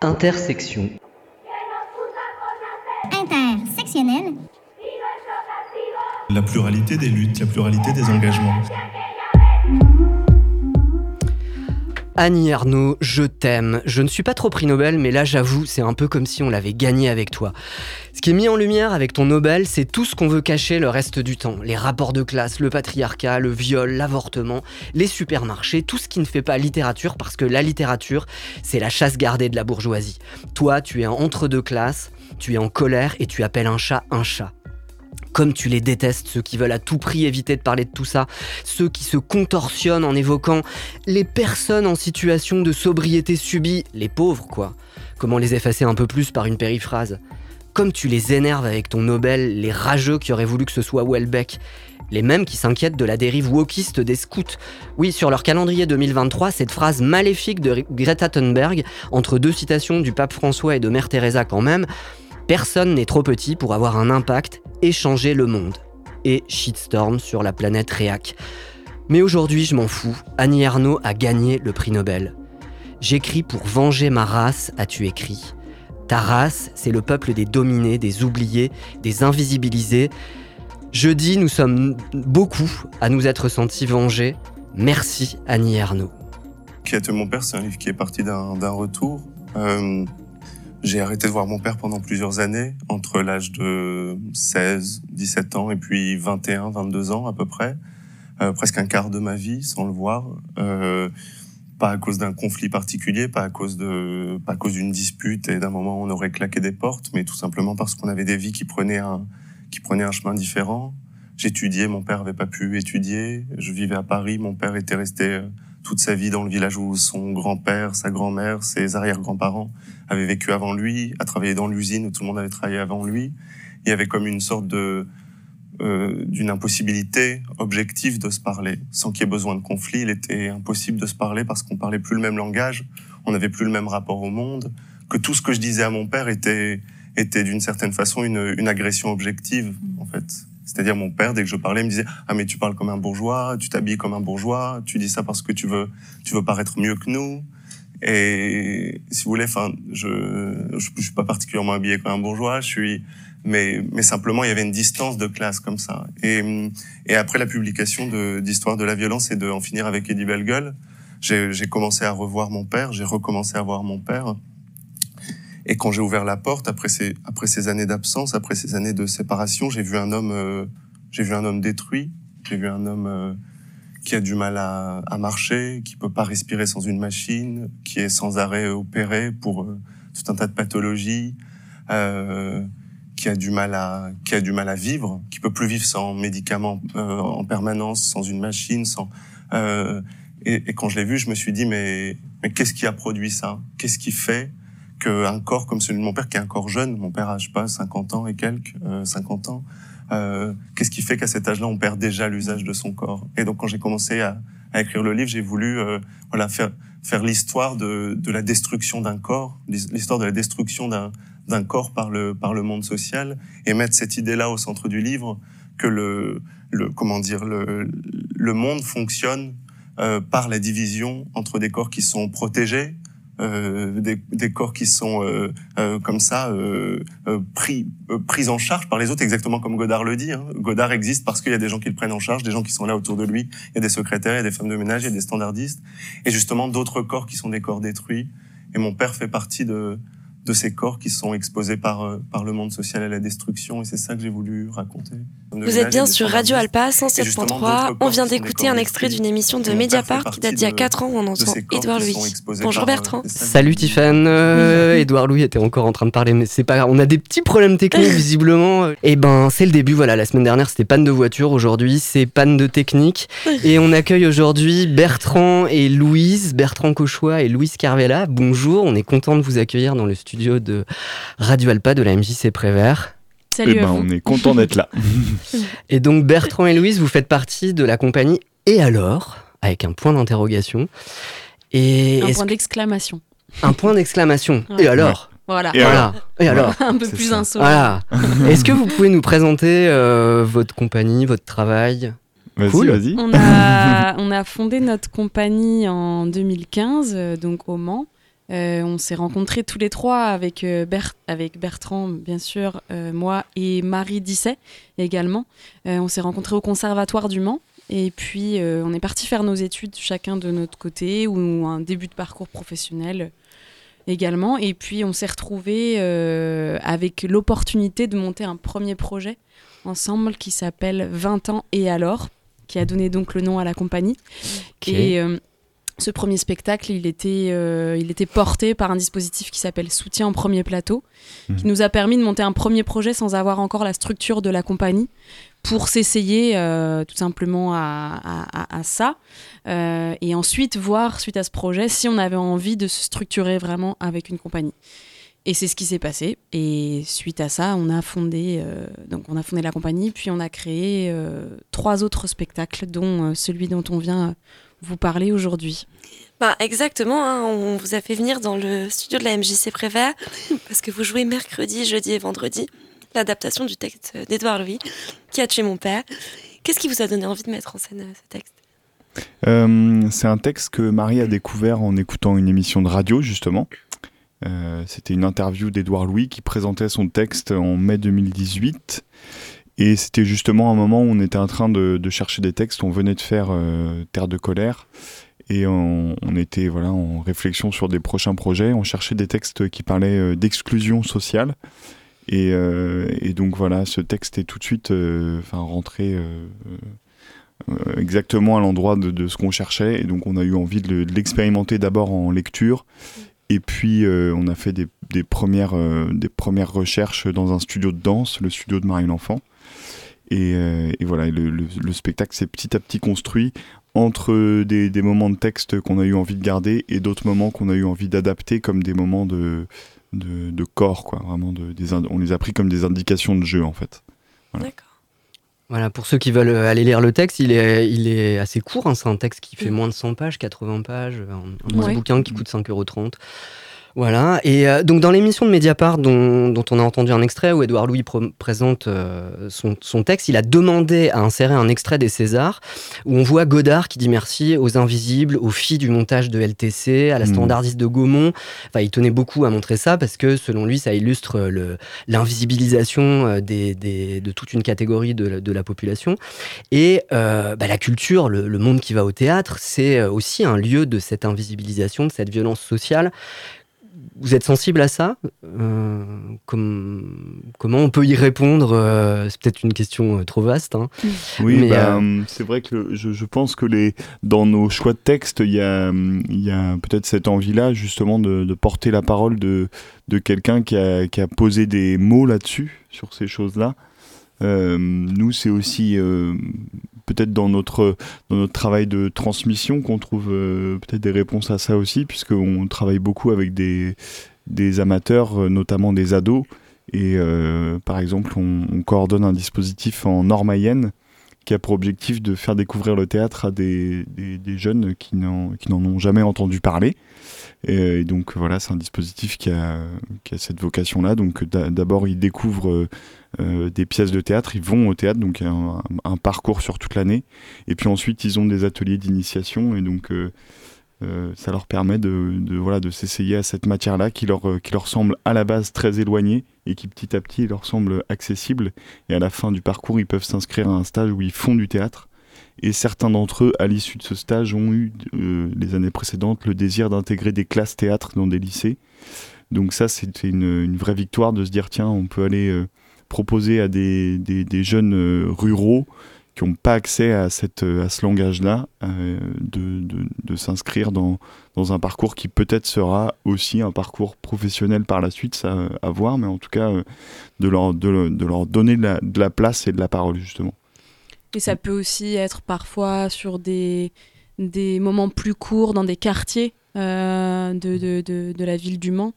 Intersection. Intersectionnel. La pluralité des luttes, la pluralité des engagements. Annie Ernaux, je t'aime. Je ne suis pas trop prix Nobel, mais là j'avoue, c'est un peu comme si on l'avait gagné avec toi. Ce qui est mis en lumière avec ton Nobel, c'est tout ce qu'on veut cacher le reste du temps. Les rapports de classe, le patriarcat, le viol, l'avortement, les supermarchés, tout ce qui ne fait pas littérature, parce que la littérature, c'est la chasse gardée de la bourgeoisie. Toi, tu es entre deux classes, tu es en colère et tu appelles un chat un chat comme tu les détestes, ceux qui veulent à tout prix éviter de parler de tout ça, ceux qui se contorsionnent en évoquant les personnes en situation de sobriété subie, les pauvres quoi. Comment les effacer un peu plus par une périphrase Comme tu les énerves avec ton Nobel, les rageux qui auraient voulu que ce soit Welbeck, les mêmes qui s'inquiètent de la dérive wokiste des scouts. Oui, sur leur calendrier 2023, cette phrase maléfique de Greta Thunberg, entre deux citations du pape François et de Mère Teresa quand même, Personne n'est trop petit pour avoir un impact et changer le monde. Et shitstorm sur la planète Réac. Mais aujourd'hui, je m'en fous. Annie Ernaux a gagné le prix Nobel. J'écris pour venger ma race, as-tu écrit. Ta race, c'est le peuple des dominés, des oubliés, des invisibilisés. Jeudi, nous sommes beaucoup à nous être sentis vengés. Merci Annie Ernaux. Qui a mon père, c'est un livre qui est parti d'un retour. Euh, j'ai arrêté de voir mon père pendant plusieurs années, entre l'âge de 16, 17 ans et puis 21, 22 ans à peu près. Euh, presque un quart de ma vie sans le voir. Euh, pas à cause d'un conflit particulier, pas à cause de, pas à cause d'une dispute et d'un moment où on aurait claqué des portes, mais tout simplement parce qu'on avait des vies qui prenaient un, qui prenaient un chemin différent. J'étudiais, mon père avait pas pu étudier. Je vivais à Paris, mon père était resté euh, toute sa vie dans le village où son grand-père, sa grand-mère, ses arrière-grands-parents avaient vécu avant lui, a travaillé dans l'usine où tout le monde avait travaillé avant lui. Il y avait comme une sorte de euh, d'une impossibilité objective de se parler, sans qu'il y ait besoin de conflit. Il était impossible de se parler parce qu'on parlait plus le même langage, on n'avait plus le même rapport au monde, que tout ce que je disais à mon père était était d'une certaine façon une, une agression objective en fait. C'est-à-dire mon père, dès que je parlais, me disait ah mais tu parles comme un bourgeois, tu t'habilles comme un bourgeois, tu dis ça parce que tu veux tu veux paraître mieux que nous. Et si vous voulez, enfin, je, je, suis pas particulièrement habillé comme un bourgeois, je suis, mais mais simplement il y avait une distance de classe comme ça. Et et après la publication d'histoire de la violence et de en finir avec Eddie Bellegueule, j'ai commencé à revoir mon père, j'ai recommencé à voir mon père. Et quand j'ai ouvert la porte, après ces, après ces années d'absence, après ces années de séparation, j'ai vu un homme, euh, j'ai vu un homme détruit, j'ai vu un homme euh, qui a du mal à, à, marcher, qui peut pas respirer sans une machine, qui est sans arrêt opéré pour euh, tout un tas de pathologies, qui a du mal à, qui a du mal à vivre, qui peut plus vivre sans médicaments en permanence, sans une machine, sans. Et, et, quand je l'ai vu, je me suis dit mais mais qu'est-ce qui a produit ça? Qu'est-ce qui fait qu'un corps comme celui de mon père, qui est un corps jeune, mon père a, pas, 50 ans et quelques, euh, 50 ans, euh, qu'est-ce qui fait qu'à cet âge-là, on perd déjà l'usage de son corps? Et donc, quand j'ai commencé à, à, écrire le livre, j'ai voulu euh, voilà, faire, faire l'histoire de, de la destruction d'un corps, l'histoire de la destruction d'un corps par le par le monde social et mettre cette idée-là au centre du livre que le le comment dire le le monde fonctionne euh, par la division entre des corps qui sont protégés des, des, corps qui sont euh, euh, comme ça euh, euh, pris pris en charge par les autres, exactement comme Godard le dit. Hein. Godard existe parce qu'il y a des gens qui le prennent en charge, des gens qui sont là autour de lui. Il y a des secrétaires, il y a des femmes de ménage, il y a des standardistes, et justement d'autres corps qui sont des corps détruits. Et mon père fait partie de de ces corps qui sont exposés par, euh, par le monde social à la destruction. Et c'est ça que j'ai voulu raconter. Vous êtes bien sur Radio Alpa 107.3. On vient d'écouter un extrait d'une émission de Mediapart qui date d'il y a 4 ans où on entend Édouard Louis. Bonjour Bertrand. Salut Tiffany. Euh, Édouard Louis était encore en train de parler, mais c'est pas grave. On a des petits problèmes techniques visiblement. Et eh ben, c'est le début. Voilà, la semaine dernière c'était panne de voiture. Aujourd'hui c'est panne de technique. Et on accueille aujourd'hui Bertrand et Louise, Bertrand Cauchois et Louise Carvella. Bonjour, on est content de vous accueillir dans le studio de Radio Alpa de la MJC Prévert. Salut. Eh ben, on est content d'être là. et donc Bertrand et Louise, vous faites partie de la compagnie Et alors? Avec un point d'interrogation. Et un point d'exclamation. Un point d'exclamation. Et alors? Voilà. Et, alors, et alors? Un peu plus insolite. Voilà. Est-ce que vous pouvez nous présenter euh, votre compagnie, votre travail? Vas-y, cool. vas-y. On a, on a fondé notre compagnie en 2015, euh, donc au Mans. On s'est rencontrés tous les trois avec, avec Bertrand, bien sûr, moi et Marie Disset également. on s'est rencontrés au Conservatoire du Mans. Et puis, on est parti faire nos études chacun de notre côté ou un début de parcours professionnel également. Et puis, on s'est retrouvés avec l'opportunité de monter un premier projet ensemble qui s'appelle 20 ans et alors, qui a donné donc le nom à la compagnie. Et euh, ce premier spectacle, il était, euh, il était porté par un dispositif qui s'appelle Soutien en premier plateau, qui mhm. nous a permis de monter un premier projet sans avoir encore la structure de la compagnie pour s'essayer euh, tout simplement à, à, à ça et ensuite voir suite à ce projet si on avait envie de se structurer vraiment avec une compagnie. Et c'est ce qui s'est passé. Et suite à ça, on a fondé, euh, donc on a fondé la compagnie, puis on a créé euh, trois autres spectacles, dont euh, celui dont on vient vous parler aujourd'hui. Bah exactement, hein. on vous a fait venir dans le studio de la MJC Prévert parce que vous jouez mercredi, jeudi et vendredi l'adaptation du texte d'Edouard Louis, qui a tué mon père. Qu'est-ce qui vous a donné envie de mettre en scène ce texte? C'est un texte que Marie a découvert en écoutant une émission de radio justement. Euh, c'était une interview d'Edouard Louis qui présentait son texte en mai 2018. Et c'était justement un moment où on était en train de, chercher des textes. On venait de faire euh, Terre de colère. Et on, était voilà, en réflexion sur des prochains projets. On cherchait des textes qui parlaient euh, d'exclusion sociale. Et, donc voilà, ce texte est tout de suite rentré exactement à l'endroit de, ce qu'on cherchait. Et donc on a eu envie de l'expérimenter d'abord en lecture et puis, euh, on a fait des, premières, euh, des premières recherches dans un studio de danse, le studio de Marie L'Enfant. Et, euh, voilà, le, spectacle s'est petit à petit construit entre des, moments de texte qu'on a eu envie de garder et d'autres moments qu'on a eu envie d'adapter comme des moments de, de, corps, quoi. Vraiment, de, des, on les a pris comme des indications de jeu, en fait. D'accord. Voilà, pour ceux qui veulent euh, aller lire le texte, il est, il est assez court. Hein. c'est un texte qui fait mm. moins de 100 pages, 80 pages, un, un bouquin qui coûte 5,30€. Voilà, et euh, donc dans l'émission de Mediapart dont, on a entendu un extrait où Édouard Louis présente euh, son, texte, il a demandé à insérer un extrait des Césars où on voit Godard qui dit merci aux invisibles, aux filles du montage de LTC, à la hmm. standardiste de Gaumont. Enfin, il tenait beaucoup à montrer ça parce que selon lui, ça illustre l'invisibilisation euh, de toute une catégorie de, la population. Et bah, la culture, le, le monde qui va au théâtre, c'est aussi un lieu de cette invisibilisation, de cette violence sociale vous êtes sensible à ça euh, Comment on peut y répondre euh, C'est peut-être une question euh, trop vaste. Hein. Oui, bah, c'est vrai que je, pense que les, dans nos choix de texte, il y a, peut-être cette envie-là justement de, porter la parole de, de quelqu'un qui a, qui a posé des mots là-dessus, sur ces choses-là. nous, c'est aussi peut-être dans notre, dans notre travail de transmission qu'on trouve euh, peut-être des réponses à ça aussi, puisqu'on travaille beaucoup avec des, des amateurs, euh, notamment des ados. Et euh, par exemple, on, coordonne un dispositif en Nord-Mayenne qui a pour objectif de faire découvrir le théâtre à des, des, jeunes qui n'en ont jamais entendu parler. Et, donc voilà, c'est un dispositif qui a, qui a cette vocation-là. Donc d'abord, ils découvrent euh, des pièces de théâtre, ils vont au théâtre, donc un, un parcours sur toute l'année. Et puis ensuite, ils ont des ateliers d'initiation, et donc euh, euh, ça leur permet de, de voilà, de s'essayer à cette matière-là qui leur, qui leur semble à la base très éloignée et qui petit à petit leur semble accessible. Et à la fin du parcours, ils peuvent s'inscrire à un stage où ils font du théâtre. Et certains d'entre eux, à l'issue de ce stage, ont eu, les années précédentes, le désir d'intégrer des classes théâtre dans des lycées. Donc ça, c'était une, une, vraie victoire de se dire, tiens, on peut aller proposer à des, des, jeunes euh, ruraux qui n'ont pas accès à, cette, euh, à ce langage-là, euh, de, de, s'inscrire dans, dans un parcours qui peut-être sera aussi un parcours professionnel par la suite, ça à voir, mais en tout cas de, leur, de, leur donner de la, de la, place et de la parole justement. Et ça peut aussi être parfois sur des, des moments plus courts dans des quartiers de, la ville du Mans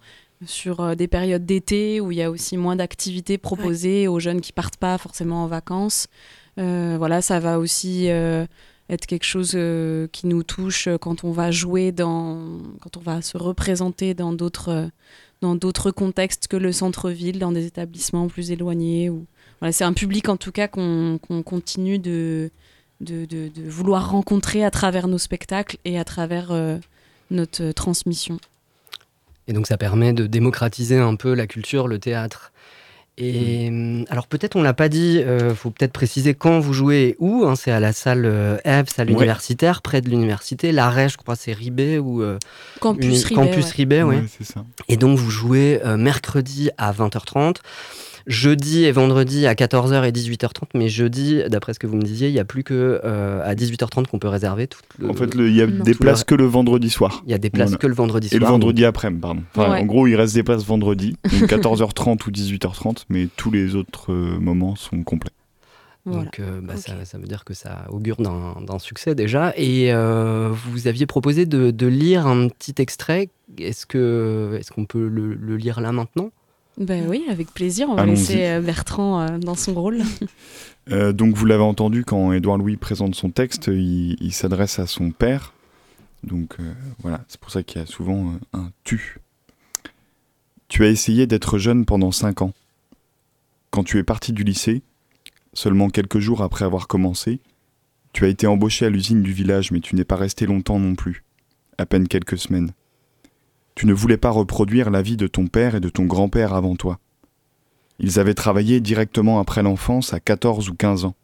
sur euh, des périodes d'été où il y a aussi moins d'activités proposées aux jeunes qui partent pas forcément en vacances. Euh, voilà, ça va aussi euh, être quelque chose qui nous touche quand on va jouer dans, quand on va se représenter dans d'autres, dans d'autres contextes que le centre-ville, dans des établissements plus éloignés. Ou... Voilà, c'est un public en tout cas qu'on, continue de de, de, de, vouloir rencontrer à travers nos spectacles et à travers notre transmission. Et donc ça permet de démocratiser un peu la culture, le théâtre. Et mm. alors peut-être on l'a pas dit, euh, faut peut-être préciser quand vous jouez et où. Hein, c'est à la salle euh, Eve, salle Ouais. universitaire, près de l'université. L'arrêt, je crois, c'est Ribet ou euh, Campus Ribet, Campus ouais. Ribet, ouais. Ouais, c'est ça. Et donc vous jouez euh, mercredi à 20h30, jeudi et vendredi à 14h et 18h30. Mais jeudi, d'après ce que vous me disiez, il n'y a plus que euh, à 18h30 qu'on peut réserver. Tout le- En fait, le- il y a Non. des places que le vendredi soir. il y a des places Voilà. que le vendredi Et soir. le vendredi après, pardon. Enfin, Ouais. En gros, il reste des places vendredi, donc 14h30 ou 18h30, mais tous les autres euh, moments sont complets. Voilà. Donc euh, bah, ça, ça veut dire que ça augure d'un succès déjà. Et euh, vous aviez proposé de, de lire un petit extrait. Est-ce que est-ce qu'on peut le, le lire là maintenant? Ben oui, avec plaisir. On va laisser euh, Bertrand euh, dans son rôle. Euh, donc vous l'avez entendu quand Édouard Louis présente son texte, il, il s'adresse à son père. Donc euh, voilà, c'est pour ça qu'il y a souvent euh, un tu. Tu as essayé d'être jeune pendant 5 ans. Quand tu es parti du lycée, seulement quelques jours après avoir commencé, tu as été embauché à l'usine du village, mais tu n'es pas resté longtemps non plus, à peine quelques semaines. Tu ne voulais pas reproduire la vie de ton père et de ton grand-père avant toi. Ils avaient travaillé directement après l'enfance à 14 ou 15 ans.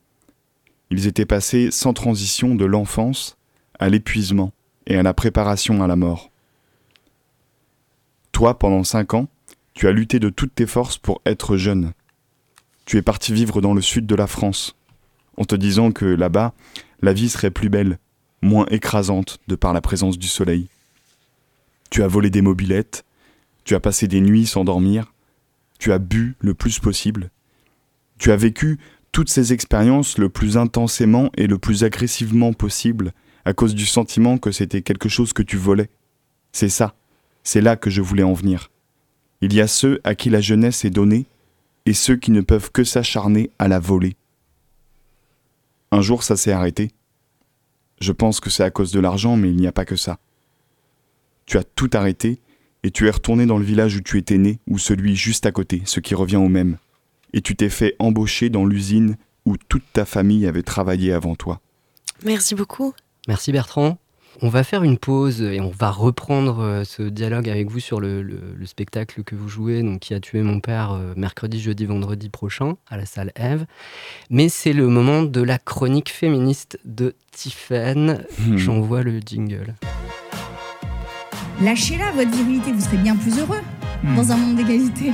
Ils étaient passés sans transition de l'enfance à l'épuisement et à la préparation à la mort. Toi, pendant 5 ans, tu as lutté de toutes tes forces pour être jeune. Tu es parti vivre dans le sud de la France, en te disant que là-bas, la vie serait plus belle, moins écrasante de par la présence du soleil. Tu as volé des mobilettes, tu as passé des nuits sans dormir, tu as bu le plus possible. Tu as vécu toutes ces expériences le plus intensément et le plus agressivement possible à cause du sentiment que c'était quelque chose que tu volais. C'est ça, c'est là que je voulais en venir. Il y a ceux à qui la jeunesse est donnée et ceux qui ne peuvent que s'acharner à la voler. Un jour ça s'est arrêté. Je pense que c'est à cause de l'argent, mais il n'y a pas que ça. Tu as tout arrêté et tu es retourné dans le village où tu étais né, ou celui juste à côté, ce qui revient au même. Et tu t'es fait embaucher dans l'usine où toute ta famille avait travaillé avant toi. Merci beaucoup. Merci Bertrand. On va faire une pause et on va reprendre euh, ce dialogue avec vous sur le, le- le spectacle que vous jouez, donc qui a tué mon père euh, mercredi, jeudi, vendredi prochain à la salle Eve. Mais c'est le moment de la chronique féministe de Tiffen. Hmm. J'envoie le jingle. Lâchez-la, votre virilité, vous serez bien plus heureux dans un monde d'égalité.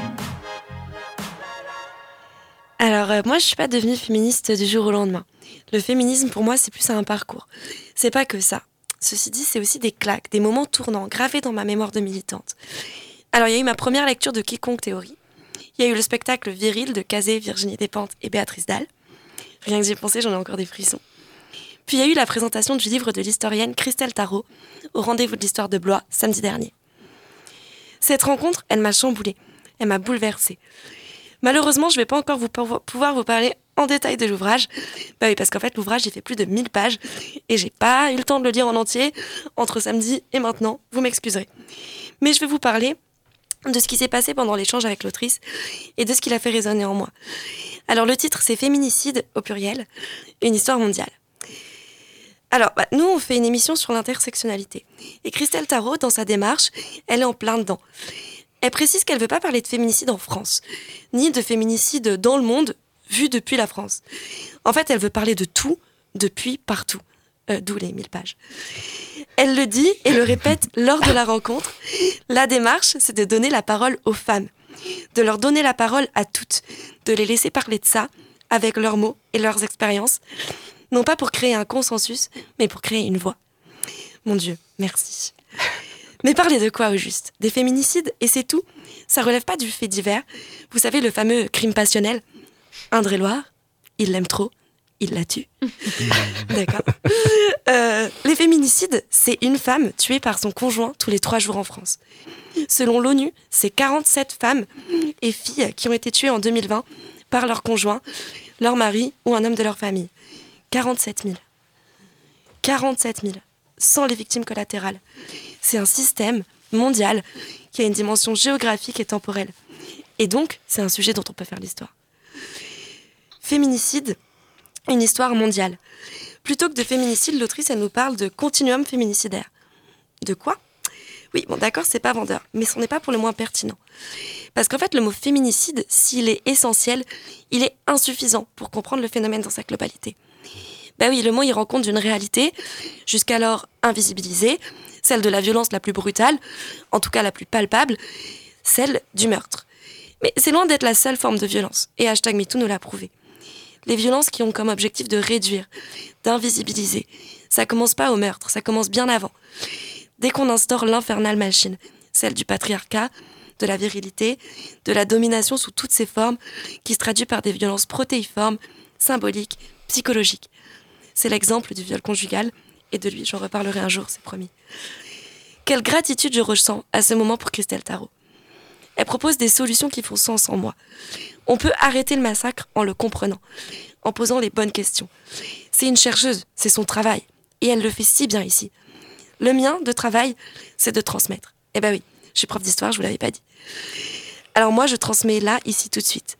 Alors, euh, moi, je suis pas devenue féministe du jour au lendemain. Le féminisme, pour moi, c'est plus un parcours. C'est pas que ça. Ceci dit, c'est aussi des claques, des moments tournants, gravés dans ma mémoire de militante. Alors, il y a eu ma première lecture de Quiconque Théorie. Il y a eu le spectacle Viril de Kazé, Virginie Despentes et Béatrice Dalle. Rien que j'y ai pensé, j'en ai encore des frissons. Puis il y a eu la présentation du livre de l'historienne Christelle Tarot au rendez-vous de l'histoire de Blois samedi dernier. Cette rencontre, elle m'a chamboulée, elle m'a bouleversée. Malheureusement, je ne vais pas encore vous pouvo- pouvoir vous parler en détail de l'ouvrage. Bah oui, parce qu'en fait, l'ouvrage, il fait plus de 1000 pages et j'ai pas eu le temps de le lire en entier entre samedi et maintenant. Vous m'excuserez. Mais je vais vous parler de ce qui s'est passé pendant l'échange avec l'autrice et de ce qui l'a fait résonner en moi. Alors, le titre, c'est Féminicide au pluriel, une histoire mondiale. Alors, bah, nous, on fait une émission sur l'intersectionnalité. Et Christelle Tarot, dans sa démarche, elle est en plein dedans. Elle précise qu'elle ne veut pas parler de féminicide en France, ni de féminicide dans le monde, vu depuis la France. En fait, elle veut parler de tout, depuis partout. Euh, D'où les 1000 pages. Elle le dit et le répète lors de la rencontre. La démarche, c'est de donner la parole aux femmes, de leur donner la parole à toutes, de les laisser parler de ça, avec leurs mots et leurs expériences, non pas pour créer un consensus, mais pour créer une voix. Mon Dieu, merci. Mais parler de quoi au juste? Des féminicides et c'est tout? Ça relève pas du fait divers? Vous savez, le fameux crime passionnel? Indre-et-Loire, il l'aime trop, il la tue. D'accord. Euh, les féminicides, c'est une femme tuée par son conjoint tous les trois jours en France. Selon l'ONU, c'est 47 femmes et filles qui ont été tuées en 2020 par leur conjoint, leur mari ou un homme de leur famille. 47 000. 47 000. Sans les victimes collatérales. C'est un système mondial qui a une dimension géographique et temporelle. Et donc, c'est un sujet dont on peut faire l'histoire. Féminicide, une histoire mondiale. Plutôt que de féminicide, l'autrice, elle nous parle de continuum féminicidaire. De quoi? Oui, bon, d'accord, c'est pas vendeur, mais ce n'est pas pour le moins pertinent. Parce qu'en fait, le mot féminicide, s'il est essentiel, il est insuffisant pour comprendre le phénomène dans sa globalité. Ben oui, le mot, il rend compte d'une réalité, jusqu'alors invisibilisée, celle de la violence la plus brutale, en tout cas la plus palpable, celle du meurtre. Mais c'est loin d'être la seule forme de violence, et hashtag MeToo nous l'a prouvé. Les violences qui ont comme objectif de réduire, d'invisibiliser, ça commence pas au meurtre, ça commence bien avant. Dès qu'on instaure l'infernale machine, celle du patriarcat, de la virilité, de la domination sous toutes ses formes, qui se traduit par des violences protéiformes, symboliques, psychologiques. C'est l'exemple du viol conjugal, et de lui j'en reparlerai un jour, c'est promis. Quelle gratitude je ressens à ce moment pour Christelle Tarot. Elle propose des solutions qui font sens en moi. On peut arrêter le massacre en le comprenant, en posant les bonnes questions. C'est une chercheuse, c'est son travail, et elle le fait si bien ici. Le mien de travail, c'est de transmettre. Eh ben oui, je suis prof d'histoire, je vous l'avais pas dit. Alors moi, je transmets là, ici, tout de suite.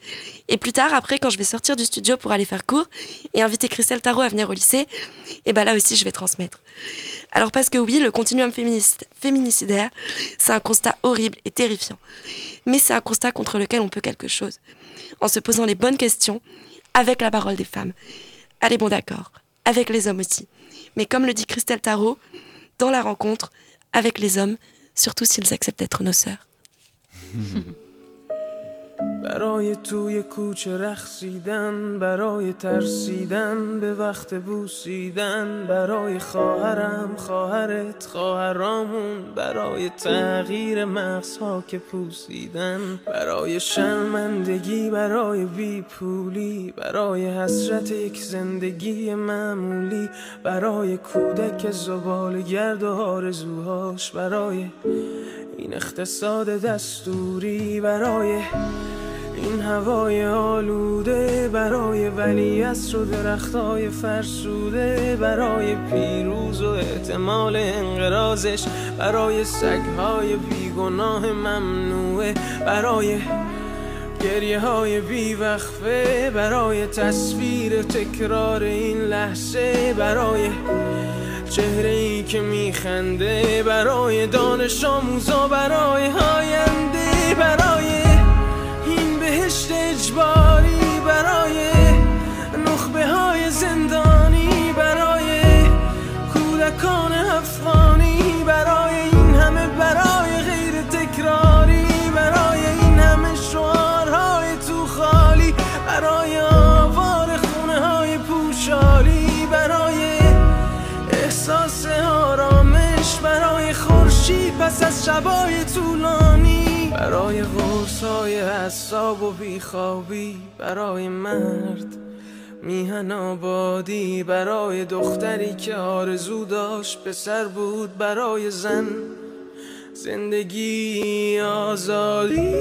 Et plus tard, après, quand je vais sortir du studio pour aller faire cours et inviter Christelle Tarot à venir au lycée, et ben là aussi, je vais transmettre. Alors parce que oui, le continuum féminicidaire, c'est un constat horrible et terrifiant. Mais c'est un constat contre lequel on peut quelque chose. En se posant les bonnes questions, avec la parole des femmes. Allez, bon d'accord, avec les hommes aussi. Mais comme le dit Christelle Tarot, dans la rencontre, avec les hommes, surtout s'ils acceptent d'être nos sœurs. برای توی کوچه رخصیدن برای ترسیدن به وقت بوسیدن برای خواهرم خواهرت خواهرامون برای تغییر مغزها که پوسیدن برای شرمندگی برای بیپولی برای حسرت یک زندگی معمولی برای کودک زبال گرد و آرزوهاش برای این اقتصاد دستوری برای این هوای آلوده برای ولی و درختای فرسوده برای پیروز و احتمال انقرازش برای سگهای بیگناه ممنوعه برای گریه های بیوقفه برای تصویر تکرار این لحظه برای چهره ای که میخنده برای دانش آموزا برای هاینده برای اجباری برای نخبه های زندانی برای کودکان افغانی برای این همه برای غیر تکراری برای این همه شعارهای تو خالی برای آوار خونه های پوشالی برای احساس آرامش برای خورشید پس از شبای طولانی. برای غرصای حساب و بیخوابی برای مرد میهن آبادی برای دختری که آرزو داشت پسر بود برای زن زندگی آزادی.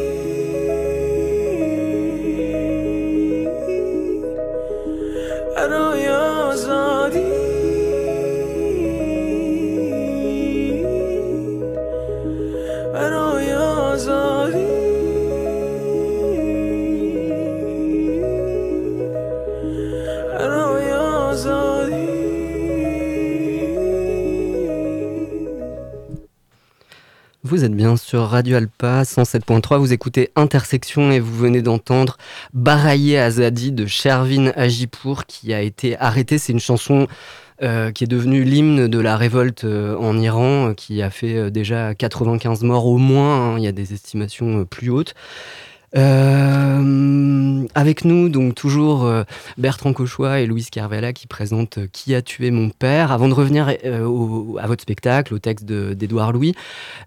برای آزادی. Vous êtes bien sur Radio Alpa 107.3, vous écoutez Intersection et vous venez d'entendre Baraye Azadi de Shervin Ajipour qui a été arrêté. C'est une chanson euh, qui est devenue l'hymne de la révolte euh, en Iran, euh, qui a fait déjà 95 morts au moins, hein. il y a des estimations plus hautes. Euh, avec nous, donc toujours euh, Bertrand Cauchois et Louise Carvela qui présentent euh, Qui a tué mon père Avant de revenir à votre spectacle, au texte d'Edouard Louis,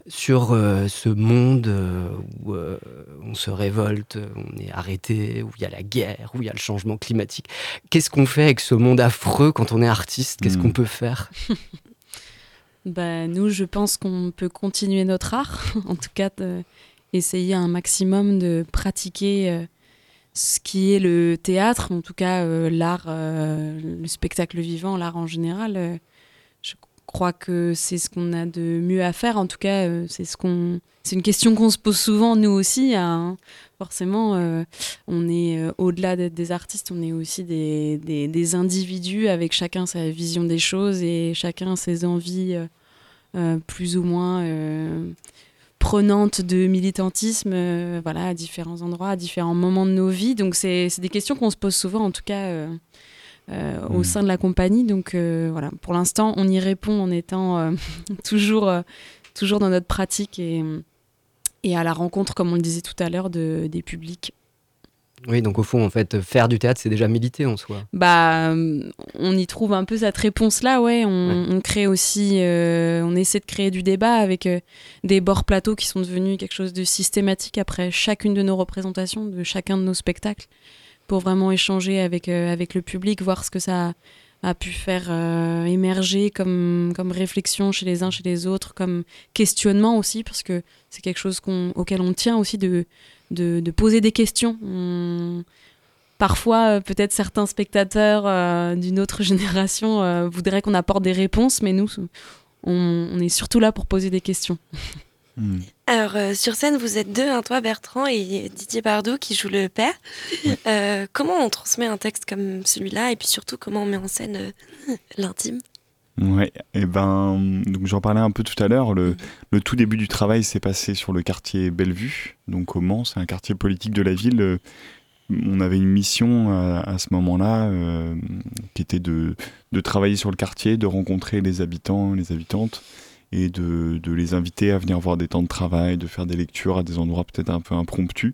sur ce monde où on se révolte, on est arrêté, où il y a la guerre, où il y a le changement climatique. Qu'est-ce qu'on fait avec ce monde affreux quand on est artiste? Qu'est-ce qu'on hmm. peut faire? Bah, Nous, je pense qu'on peut continuer notre art, en tout cas essayer un maximum de pratiquer euh, ce qui est le théâtre, en tout cas euh, l'art, euh, le spectacle vivant, l'art en général. je crois que c'est ce qu'on a de mieux à faire. En tout cas, c'est ce qu'on, c'est une question qu'on se pose souvent nous aussi. Hein. Forcément, on est au-delà d'être des artistes, on est aussi des, des, individus avec chacun sa vision des choses et chacun ses envies plus ou moins prenantes de militantisme euh, voilà, à différents endroits, à différents moments de nos vies. Donc c'est des questions qu'on se pose souvent, en tout cas euh, euh, au Mm. sein de la compagnie. Donc euh, voilà, pour l'instant, on y répond en étant euh, toujours, toujours dans notre pratique et, et à la rencontre, comme on le disait tout à l'heure, de, des publics. Oui, donc au fond, en fait, faire du théâtre, c'est déjà militer en soi. Bah, euh, on y trouve un peu cette réponse-là, ouais. On, Ouais. on crée aussi, euh, on essaie de créer du débat avec euh, des bords plateaux qui sont devenus quelque chose de systématique après chacune de nos représentations, de chacun de nos spectacles, pour vraiment échanger avec, euh, avec le public, voir ce que ça a, a pu faire émerger comme, comme réflexion chez les uns, chez les autres, comme questionnement aussi, parce que c'est quelque chose qu'on- auquel on tient aussi de, de, de poser des questions. On- Parfois, euh, peut-être certains spectateurs euh, d'une autre génération euh, voudraient qu'on apporte des réponses, mais nous, on, on est surtout là pour poser des questions. Hmm. Alors, euh, sur scène, vous êtes deux, hein, toi, Bertrand, et Didier Bardot, qui joue le père. Euh, comment on transmet un texte comme celui-là, et puis surtout, comment on met en scène euh, l'intime? Ouais, et ben, donc j'en parlais un peu tout à l'heure. Le, le tout début du travail s'est passé sur le quartier Bellevue, donc au Mans, c'est un quartier politique de la ville. On avait une mission à, à ce moment-là euh, qui était de, de travailler sur le quartier, de rencontrer les habitants, les habitantes, et de, de les inviter à venir voir des temps de travail, de faire des lectures à des endroits peut-être un peu impromptus.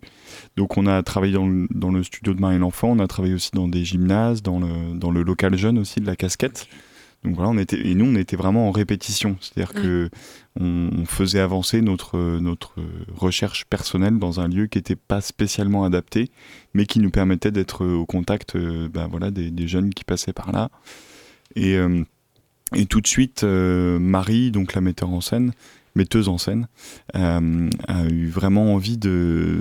Donc on a travaillé dans le, dans le studio de Marie l'Enfant, on a travaillé aussi dans des gymnases, dans le, dans le local jeune aussi de la casquette. Donc voilà, on était, et nous on était vraiment en répétition, c'est-à-dire que on, on faisait avancer notre, notre recherche personnelle dans un lieu qui n'était pas spécialement adapté, mais qui nous permettait d'être au contact euh, ben voilà, des, des jeunes qui passaient par là. Et, euh, et tout de suite, euh, Marie, donc la metteur en scène, metteuse en scène, euh, a eu vraiment envie de,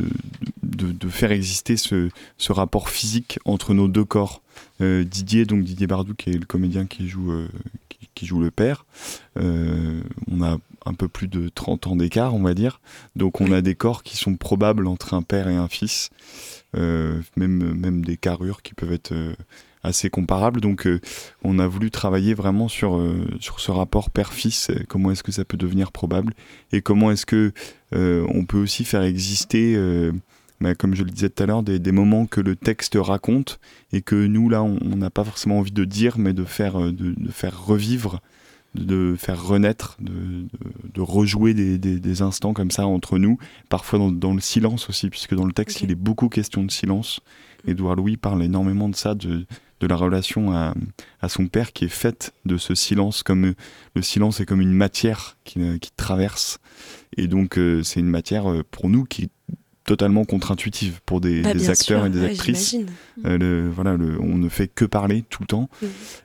de, faire exister ce, ce rapport physique entre nos deux corps. Euh, Didier, donc Didier Bardou, qui est le comédien qui joue, euh, qui, joue le père, euh, on a un peu plus de 30 ans d'écart, on va dire. Donc on a des corps qui sont probables entre un père et un fils, même, même des carrures qui peuvent être assez comparables. Donc on a voulu travailler vraiment sur, sur ce rapport père-fils, comment est-ce que ça peut devenir probable, et comment est-ce que on peut aussi faire exister... bah, comme je le disais tout à l'heure, des, des moments que le texte raconte et que nous, là, on n'a pas forcément envie de dire, mais de faire, euh, de, de faire revivre, de, de faire renaître, de, rejouer des, des, des instants comme ça entre nous, parfois dans, dans le silence aussi, puisque dans le texte, il est beaucoup question de silence. Édouard Louis parle énormément de ça, de, de la relation à, à son père qui est faite de ce silence, comme le silence est comme une matière qui, qui traverse. Et donc, euh, c'est une matière euh, pour nous qui totalement contre-intuitive pour des, Bah, des acteurs sûr, et des ouais, actrices. Euh, le- voilà, le- on ne fait que parler tout le temps.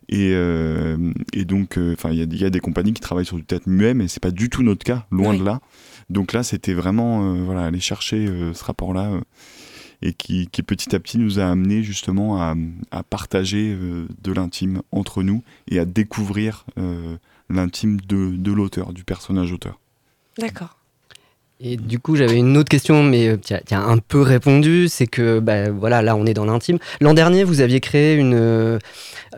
Et, euh, et donc, euh, enfin, il y, a- il y a des compagnies qui travaillent sur du théâtre muet, mais c'est pas du tout notre cas, loin Oui. de là. Donc là, c'était vraiment, voilà, aller chercher ce rapport-là et qui, qui petit à petit nous a amené justement à, à partager de l'intime entre nous et à découvrir l'intime de, de l'auteur, du personnage auteur. D'accord. Et du coup, j'avais une autre question, mais euh, tu as, tu as un peu répondu. C'est que, bah, voilà, là, on est dans l'intime. L'an dernier, vous aviez créé une, euh,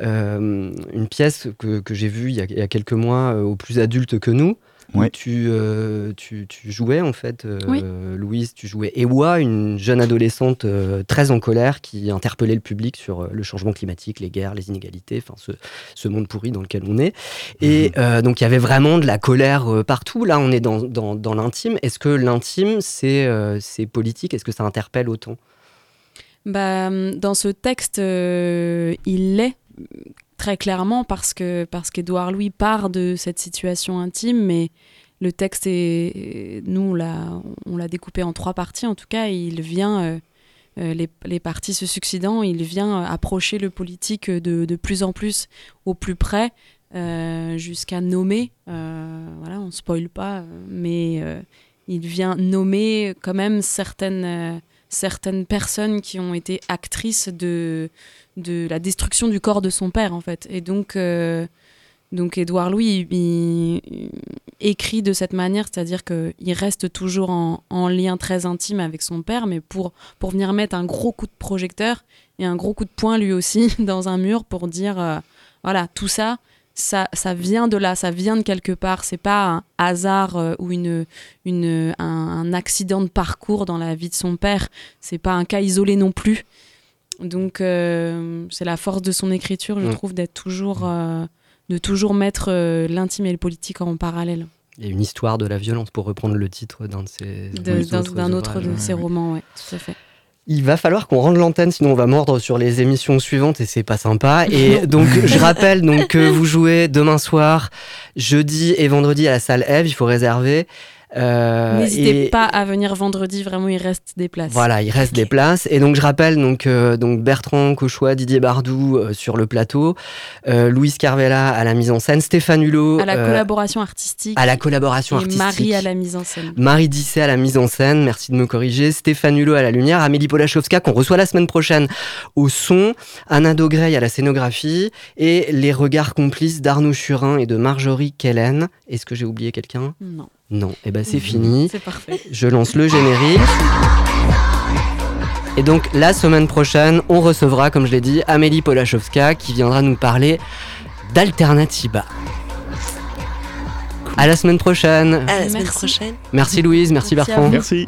euh, une pièce que, j'ai vue il y, a, il y a quelques mois euh, aux plus adultes que nous. Où Ouais. tu, euh, tu, tu jouais, en fait, euh, Oui. Louise, tu jouais Ewa, une jeune adolescente euh, très en colère qui interpellait le public sur euh, le changement climatique, les guerres, les inégalités, enfin, ce, ce monde pourri dans lequel on est. Et euh, donc, il y avait vraiment de la colère euh, partout. Là, on est dans, dans, dans l'intime. Est-ce que l'intime, c'est euh, c'est politique? Est-ce que ça interpelle autant? Bah, dans ce texte, euh, il l'est très clairement parce que parce qu'Édouard Louis part de cette situation intime, mais le texte est nous on l'a découpé en trois parties en tout cas. Et il vient euh, euh, les, les parties se succédant, il vient euh, approcher le politique de, de plus en plus au plus près. jusqu'à nommer, voilà, on spoile pas, mais il vient nommer quand même certaines, certaines personnes qui ont été actrices de, la destruction du corps de son père, en fait. Et donc, euh, donc Édouard Louis, écrit de cette manière, c'est-à-dire qu'il reste toujours en, en lien très intime avec son père, mais pour, pour venir mettre un gros coup de projecteur et un gros coup de poing lui aussi dans un mur pour dire, euh, voilà, tout ça, ça, ça vient de là, ça vient de quelque part. C'est pas un hasard euh, ou une, une, un, un accident de parcours dans la vie de son père. C'est pas un cas isolé non plus. Donc, euh, c'est la force de son écriture, je Mm. trouve, d'être toujours, euh, de toujours mettre l'intime et le politique en parallèle. Il y a une histoire de la violence, pour reprendre le titre d'un de ses D'un autre de ses romans, ouais, tout à fait. Il va falloir qu'on rende l'antenne, sinon on va mordre sur les émissions suivantes et c'est pas sympa. Et donc je rappelle donc que vous jouez demain soir, jeudi et vendredi à la salle Eve, il faut réserver. Euh, N'hésitez et- pas à venir vendredi, vraiment, il reste des places. Voilà, il reste des places. Et donc, je rappelle donc, euh, donc Bertrand Cauchois, Didier Bardou euh, sur le plateau, euh, Louise Carvella à la mise en scène, Stéphane Hulot À la euh, collaboration artistique. à la collaboration et artistique. Marie à la mise en scène. Marie Disset à la mise en scène, merci de me corriger. Stéphane Hulot à la lumière, Amélie Polachowska qu'on reçoit la semaine prochaine au son, Anna Dogrey à la scénographie et les regards complices d'Arnaud Churin et de Marjorie Kellen. Est-ce que j'ai oublié quelqu'un? Non, Non, et ben c'est fini. c'est parfait. Je lance le générique. Et donc la semaine prochaine, on recevra, comme je l'ai dit, Amélie Polachowska qui viendra nous parler d'Alternativa. À la semaine prochaine. À la semaine Merci. Prochaine. Merci Louise, merci Merci Bertrand. Merci.